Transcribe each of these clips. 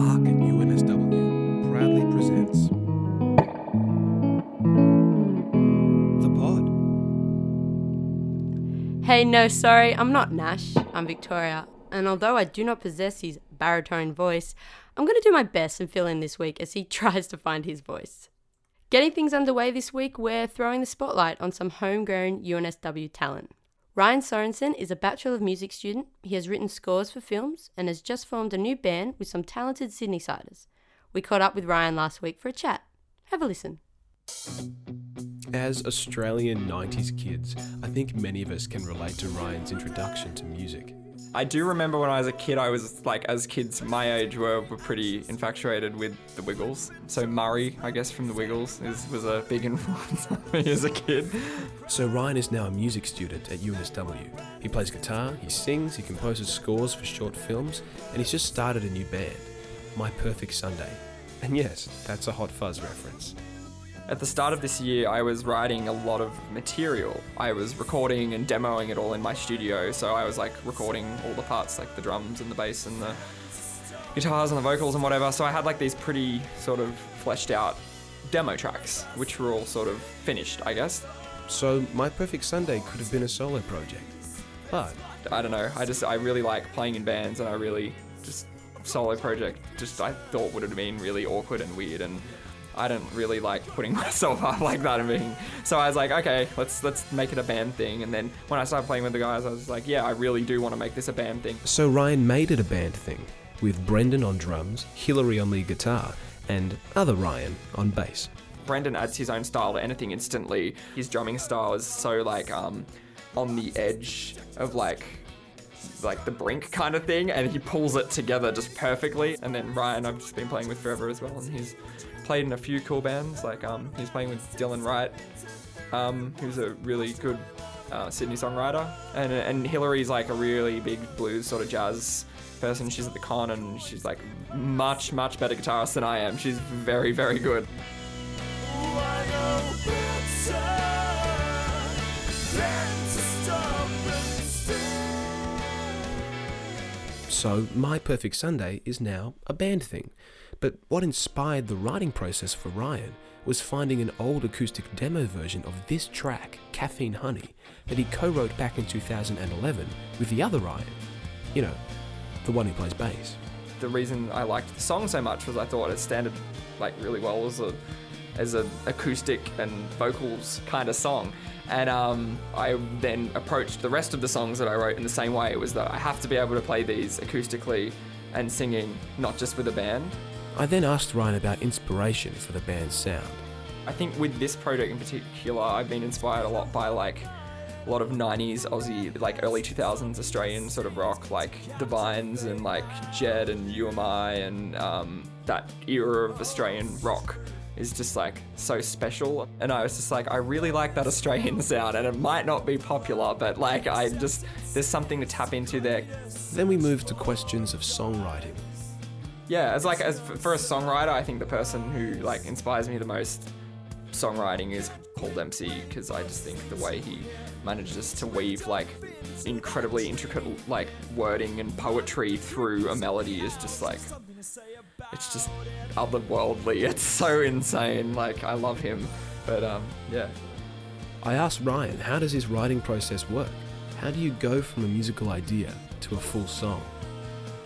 Arc UNSW proudly presents The Pod. Hey, no, sorry, I'm not Nash. I'm Victoria. And although I do not possess his baritone voice, I'm going to do my best and fill in this week as he tries to find his voice. Getting things underway this week, we're throwing the spotlight on some homegrown UNSW talent. Ryan Sorensen is a Bachelor of Music student. He has written scores for films and has just formed a new band with some talented Sydney siders. We caught up with Ryan last week for a chat. Have a listen. As Australian 90s kids, I think many of us can relate to Ryan's introduction to music. I do remember when I was a kid, I was like, as kids my age were, were pretty infatuated with the Wiggles. So Murray, I guess, from the Wiggles is, was a big influence on me as a kid. So Ryan is now a music student at UNSW. He plays guitar, he sings, he composes scores for short films, and he's just started a new band, My Perfect Sunday. And yes, that's a Hot Fuzz reference. At the start of this year, I was writing a lot of material. I was recording and demoing it all in my studio, so I was like recording all the parts, like the drums and the bass and the guitars and the vocals and whatever. So I had like these pretty sort of fleshed out demo tracks, which were all sort of finished, I guess. So My Perfect Sunday could have been a solo project. But I don't know. I just I really like playing in bands, and I really just solo project. Just I thought would have been really awkward and weird, and I don't really like putting myself up like that and being. So I was like, okay, let's let's make it a band thing. And then when I started playing with the guys, I was like, yeah, I really do want to make this a band thing. So Ryan made it a band thing, with Brendan on drums, Hillary on lead guitar, and other Ryan on bass. Brendan adds his own style to anything instantly. His drumming style is so like um, on the edge of like like the brink kind of thing, and he pulls it together just perfectly. And then Ryan, I've just been playing with forever as well, and he's played in a few cool bands. Like um, he's playing with Dylan Wright, um, who's a really good uh, Sydney songwriter, and and Hillary's like a really big blues sort of jazz person. She's at the con, and she's like much much better guitarist than I am. She's very very good. So My Perfect Sunday is now a band thing. But what inspired the writing process for Ryan was finding an old acoustic demo version of this track, Caffeine Honey, that he co wrote back in 2011 with the other Ryan. You know, the one who plays bass. the reason I liked the song so much was I thought it standard like really well as a as an acoustic and vocals kind of song. And um, I then approached the rest of the songs that I wrote in the same way. It was that I have to be able to play these acoustically and singing, not just with a band. I then asked Ryan about inspiration for the band's sound. I think with this project in particular, I've been inspired a lot by like a lot of 90s Aussie, like early 2000s Australian sort of rock, like The Vines and like Jet and You Am I and um, that era of Australian rock is just like so special. And I was just like, I really like that Australian sound, and it might not be popular, but like I just, there's something to tap into there. Then we moved to questions of songwriting. Yeah, as like as for a songwriter, I think the person who like inspires me the most songwriting is Paul Dempsey because I just think the way he manages to weave like incredibly intricate like wording and poetry through a melody is just like it's just otherworldly. It's so insane. Like I love him, but um yeah. I asked Ryan, how does his writing process work? How do you go from a musical idea to a full song?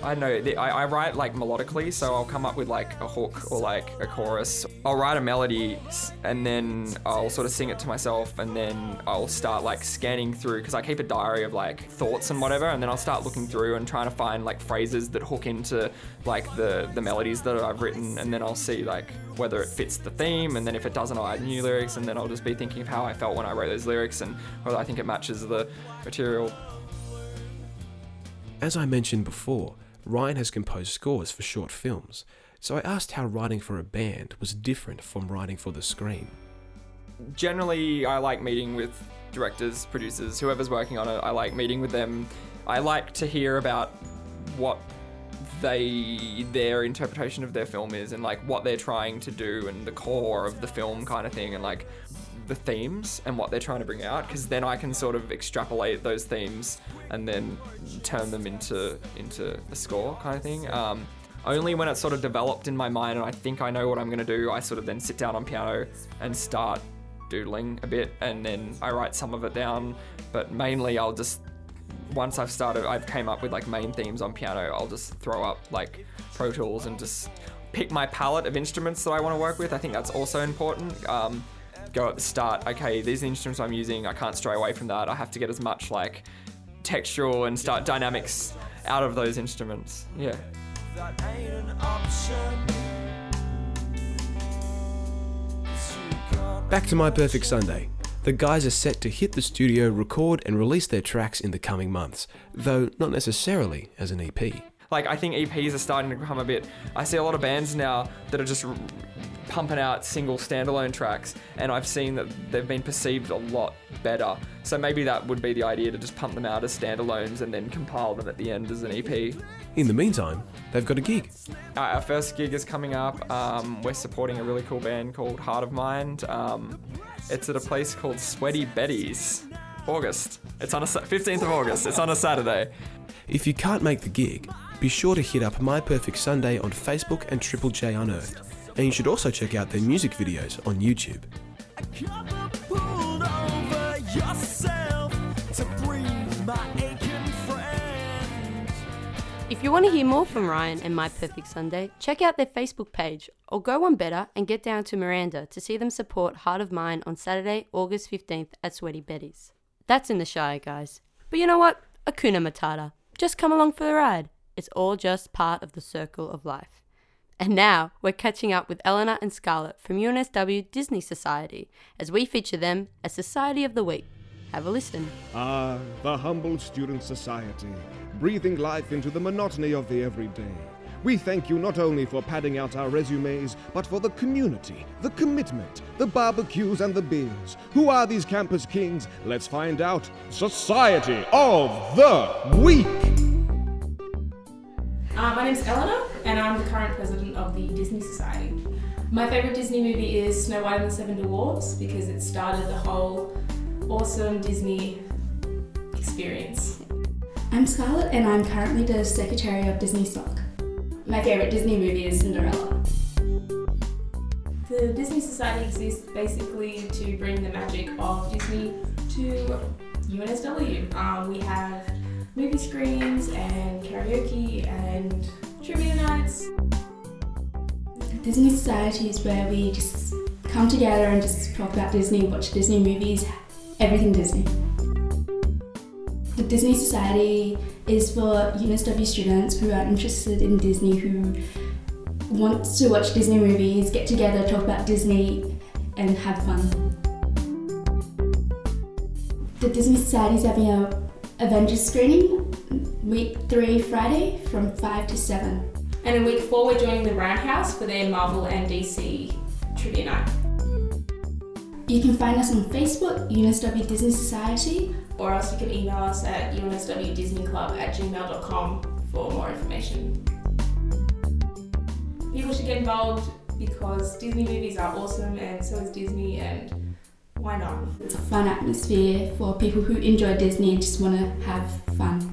I know. I, I write like melodically, so I'll come up with like a hook or like a chorus. I'll write a melody and then I'll sort of sing it to myself, and then I'll start like scanning through because I keep a diary of like thoughts and whatever, and then I'll start looking through and trying to find like phrases that hook into like the the melodies that I've written, and then I'll see like whether it fits the theme, and then if it doesn't, I'll add new lyrics, and then I'll just be thinking of how I felt when I wrote those lyrics and whether I think it matches the material. As I mentioned before, Ryan has composed scores for short films, so I asked how writing for a band was different from writing for the screen. generally I like meeting with directors, producers, whoever's working on it. I like meeting with them. I like to hear about what they their interpretation of their film is and like what they're trying to do and the core of the film kind of thing and like the themes and what they're trying to bring out because then I can sort of extrapolate those themes and then turn them into into a score kind of thing. Um, only when it's sort of developed in my mind and I think I know what I'm gonna do, I sort of then sit down on piano and start doodling a bit, and then I write some of it down. But mainly, I'll just once I've started, I've came up with like main themes on piano. I'll just throw up like Pro Tools and just pick my palette of instruments that I want to work with. I think that's also important. Um, go at the start. Okay, these are the instruments I'm using. I can't stray away from that. I have to get as much like textual and start dynamics out of those instruments. Yeah. That ain't an option. 'Cause Back to My Perfect Sunday. The guys are set to hit the studio, record, and release their tracks in the coming months, though not necessarily as an EP. Like I think EPs are starting to become a bit. I see a lot of bands now that are just r- pumping out single standalone tracks, and I've seen that they've been perceived a lot better. So maybe that would be the idea to just pump them out as standalones and then compile them at the end as an EP. In the meantime, they've got a gig. Our first gig is coming up. Um, we're supporting a really cool band called Heart of Mind. Um, it's at a place called Sweaty Betty's. August. It's on a 15th of August. It's on a Saturday. If you can't make the gig, be sure to hit up My Perfect Sunday on Facebook and Triple J Unearthed. And you should also check out their music videos on YouTube. cover pulled over yourself to breathe my aching friend. If you want to hear more from Ryan and My Perfect Sunday, check out their Facebook page or go one better and get down to Miranda to see them support Heart of Mine on Saturday, August 15th at Sweaty Betty's. That's in the Shire, guys. But you know what? Hakuna Matata. Just come along for the ride. It's all just part of the circle of life. And now we're catching up with Eleanor and Scarlett from UNSW Disney Society as we feature them as Society of the Week. Have a listen. Ah, the humble student society, breathing life into the monotony of the everyday. We thank you not only for padding out our resumes, but for the community, the commitment, the barbecues, and the beers. Who are these campus kings? Let's find out. Society of the Week! Uh, my name's Eleanor, and I'm the current president of the Disney Society. My favourite Disney movie is Snow White and the Seven Dwarfs because it started the whole awesome Disney experience. I'm Scarlett and I'm currently the Secretary of Disney Soc. My favourite Disney movie is Cinderella. The Disney Society exists basically to bring the magic of Disney to UNSW. Um, we have movie screens and karaoke and trivia nights. Disney Society is where we just come together and just talk about Disney, watch Disney movies, everything Disney. The Disney Society is for UNSW students who are interested in Disney, who want to watch Disney movies, get together, talk about Disney, and have fun. The Disney Society is having a Avengers screening week three Friday from five to seven. And in week four, we're joining the Roundhouse for their Marvel and DC trivia night. You can find us on Facebook, UNSW Disney Society, or else you can email us at unswdisneyclub at gmail.com for more information. People should get involved because Disney movies are awesome and so is Disney and why not? It's a fun atmosphere for people who enjoy Disney and just want to have fun.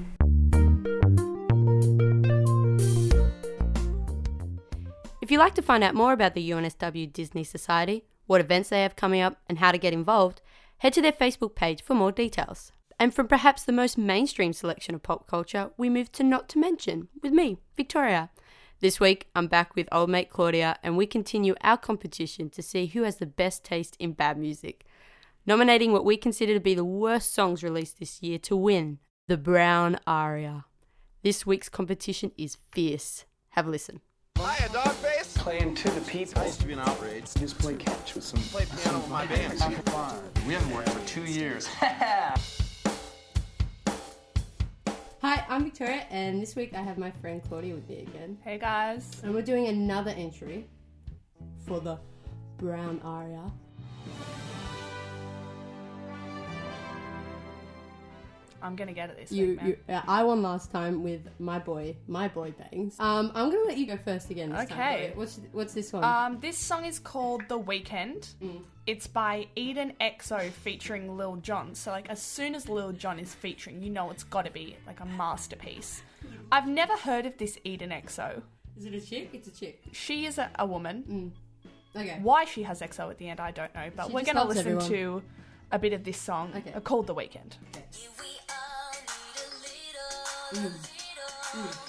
You'd like to find out more about the UNSW Disney Society, what events they have coming up, and how to get involved, head to their Facebook page for more details. And from perhaps the most mainstream selection of pop culture, we move to Not to Mention with me, Victoria. This week, I'm back with old mate Claudia, and we continue our competition to see who has the best taste in bad music, nominating what we consider to be the worst songs released this year to win the Brown Aria. This week's competition is fierce. Have a listen. Hiya, dog. Playing to the people. I used to be an outrage. Just play catch with some. Play piano with my band. We haven't worked for two years. Hi, I'm Victoria, and this week I have my friend Claudia with me again. Hey guys. And we're doing another entry for the Brown Aria. I'm gonna get it this You, week, man. you, uh, I won last time with my boy, my boy bangs. Um, I'm gonna let you go first again. This time, Okay. Claudia. What's what's this one? Um, this song is called The Weekend. Mm. It's by Eden xo featuring Lil Jon. So like as soon as Lil Jon is featuring, you know it's gotta be like a masterpiece. I've never heard of this Eden xo. Is it a chick? It's a chick. She is a, a woman. Okay. Why she has xo at the end, I don't know. But She we're gonna listen everyone. to a bit of this song Okay. uh, called "The Weekend." Okay. Mm. Mm. Mm.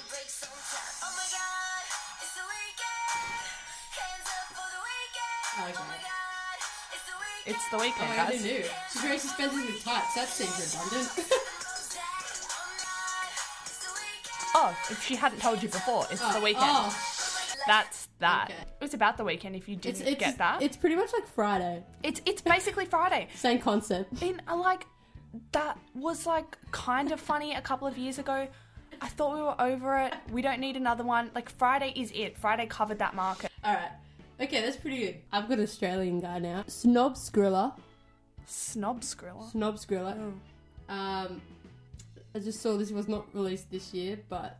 It's the Oh weekend, my god, I guys. knew. She's wearing suspenders with tights. That seems redundant. Oh, if she hadn't told you before, it's oh, the weekend. Oh, That's that. Okay. It was about the weekend. If you didn't it's, get that, It's pretty much like Friday. it's it's basically Friday. Same concept. In a, like that was like kind of funny a couple of years ago. I thought we were over it. We don't need another one. Like Friday is it. Friday covered that market. Alright. Okay, that's pretty good. I've got an Australian guy now. Snob Scrilla. Snob Scrilla. Snob Scrilla. Um, I just saw this was not released this year, but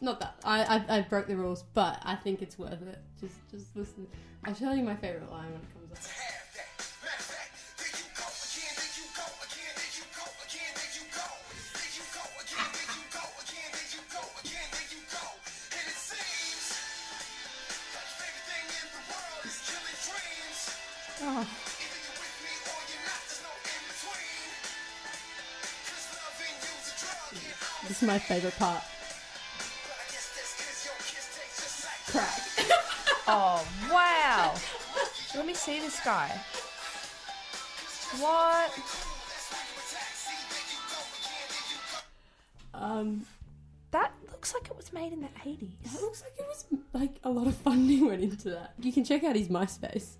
not that I, I I broke the rules, but I think it's worth it. Just just listen. I'll tell you my favorite line when it comes up. Oh. This is my favorite part. Oh wow! Let me see this guy. What? Um, That looks like it was made in the eighties. that looks like it was like a lot of funding went into that. You can check out his MySpace.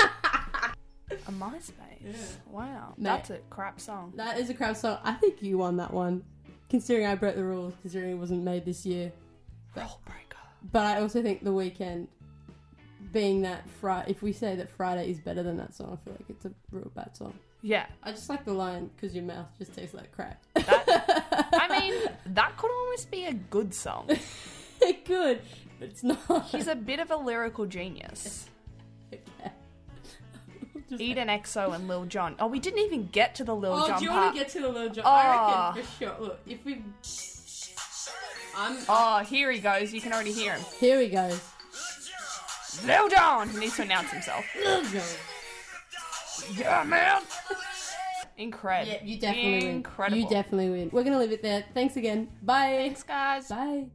A MySpace. Wow, Mate. that's a crap song. That is a crap song. I think you won that one, considering I broke the rules, considering it wasn't made this year. Rule breaker. But I also think the weekend, being that Friday, if we say that Friday is better than that song, I feel like it's a real bad song. Yeah, I just like the line because your mouth just tastes like crack. I mean that could almost be a good song. it could, but it's not. He's a bit of a lyrical genius. Just- Eden xo and Lil Jon. Oh, we didn't even get to the Lil Oh, Jon do you part. want to get to the little John? Oh. I reckon ah. for sure. Look, if we, I'm. Oh, here he goes. You can already hear him. Here he goes. Lil Jon! He needs to announce himself. Lil Jon. Yeah, man! Incredible. Yeah, you definitely Incredible. win. You definitely win. We're gonna leave it there. Thanks again. Bye. Thanks, guys. Bye.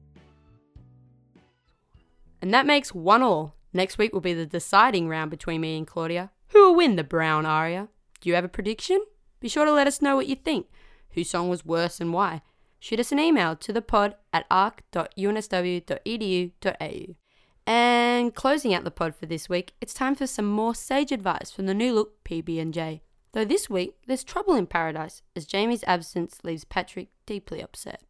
And that makes one all. Next week will be the deciding round between me and Claudia. Who will win the brown aria? Do you have a prediction? Be sure to let us know what you think. Whose song was worse and why? Shoot us an email to the pod at arc.unsw.edu.au. And closing out the pod for this week, it's time for some more sage advice from the new look PB&J. Though this week, there's trouble in paradise as Jamie's absence leaves Patrick deeply upset.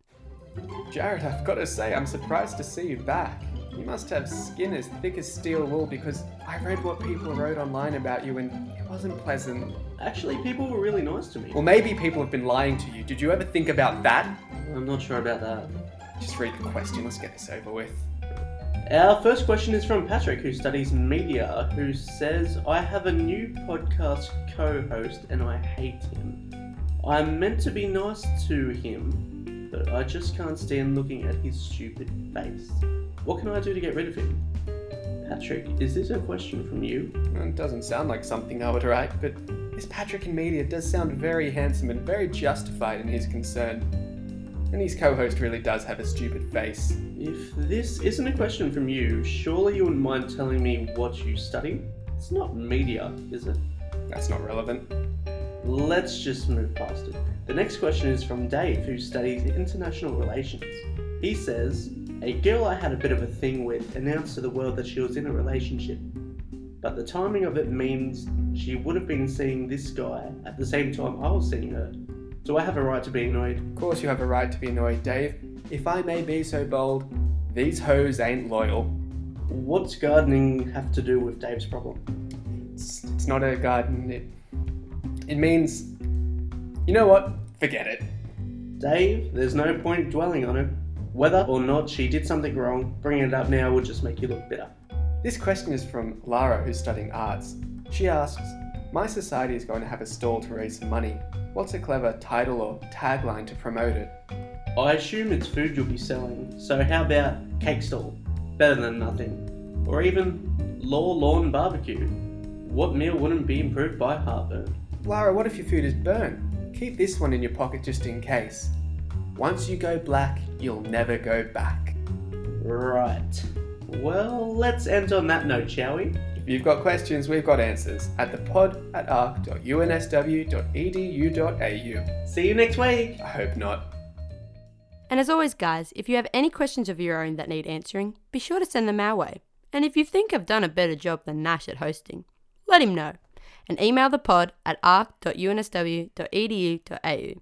Jared, I've got to say, I'm surprised to see you back. You must have skin as thick as steel wool because I read what people wrote online about you and it wasn't pleasant. Actually, people were really nice to me. Well, maybe people have been lying to you. Did you ever think about that? I'm not sure about that. Just read the question, let's get this over with. Our first question is from Patrick, who studies media, who says, I have a new podcast co host and I hate him. I'm meant to be nice to him, but I just can't stand looking at his stupid face. What can I do to get rid of him? Patrick, is this a question from you? It doesn't sound like something I would write, but this Patrick in media does sound very handsome and very justified in his concern. And his co host really does have a stupid face. If this isn't a question from you, surely you wouldn't mind telling me what you study? It's not media, is it? That's not relevant. Let's just move past it. The next question is from Dave, who studies international relations. He says, A girl I had a bit of a thing with announced to the world that she was in a relationship, but the timing of it means she would have been seeing this guy at the same time I was seeing her. Do I have a right to be annoyed? Of course, you have a right to be annoyed, Dave. If I may be so bold, these hoes ain't loyal. What's gardening have to do with Dave's problem? It's, it's not a garden, it, it means. You know what? Forget it. Dave, there's no point dwelling on it. Whether or not she did something wrong, bringing it up now would just make you look bitter. This question is from Lara, who's studying arts. She asks My society is going to have a stall to raise some money. What's a clever title or tagline to promote it? I assume it's food you'll be selling, so how about cake stall? better than nothing. Or even Law Lawn Barbecue. What meal wouldn't be improved by heartburn? Lara, what if your food is burnt? Keep this one in your pocket just in case. Once you go black, you'll never go back. Right. Well, let's end on that note, shall we? If you've got questions, we've got answers at the pod at arc.unsw.edu.au. See you next week. I hope not. And as always, guys, if you have any questions of your own that need answering, be sure to send them our way. And if you think I've done a better job than Nash at hosting, let him know. And email the pod at arc.unsw.edu.au.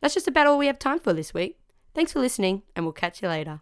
That's just about all we have time for this week. Thanks for listening, and we'll catch you later.